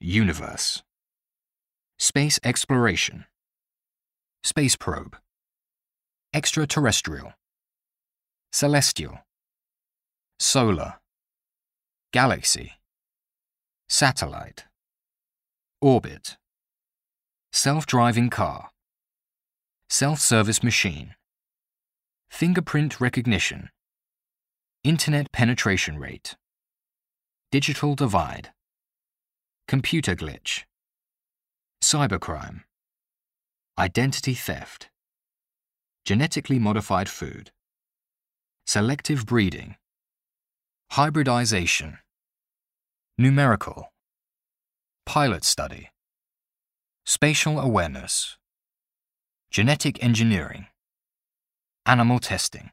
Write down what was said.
Universe. Space exploration. Space probe. Extraterrestrial. Celestial. Solar. Galaxy. Satellite. Orbit. Self-driving car. Self-service machine. Fingerprint recognition. Internet penetration rate. Digital divide. Computer glitch. Cybercrime. Identity theft. Genetically modified food. Selective breeding. Hybridization. Numerical. Pilot study. Spatial awareness. Genetic engineering. Animal testing.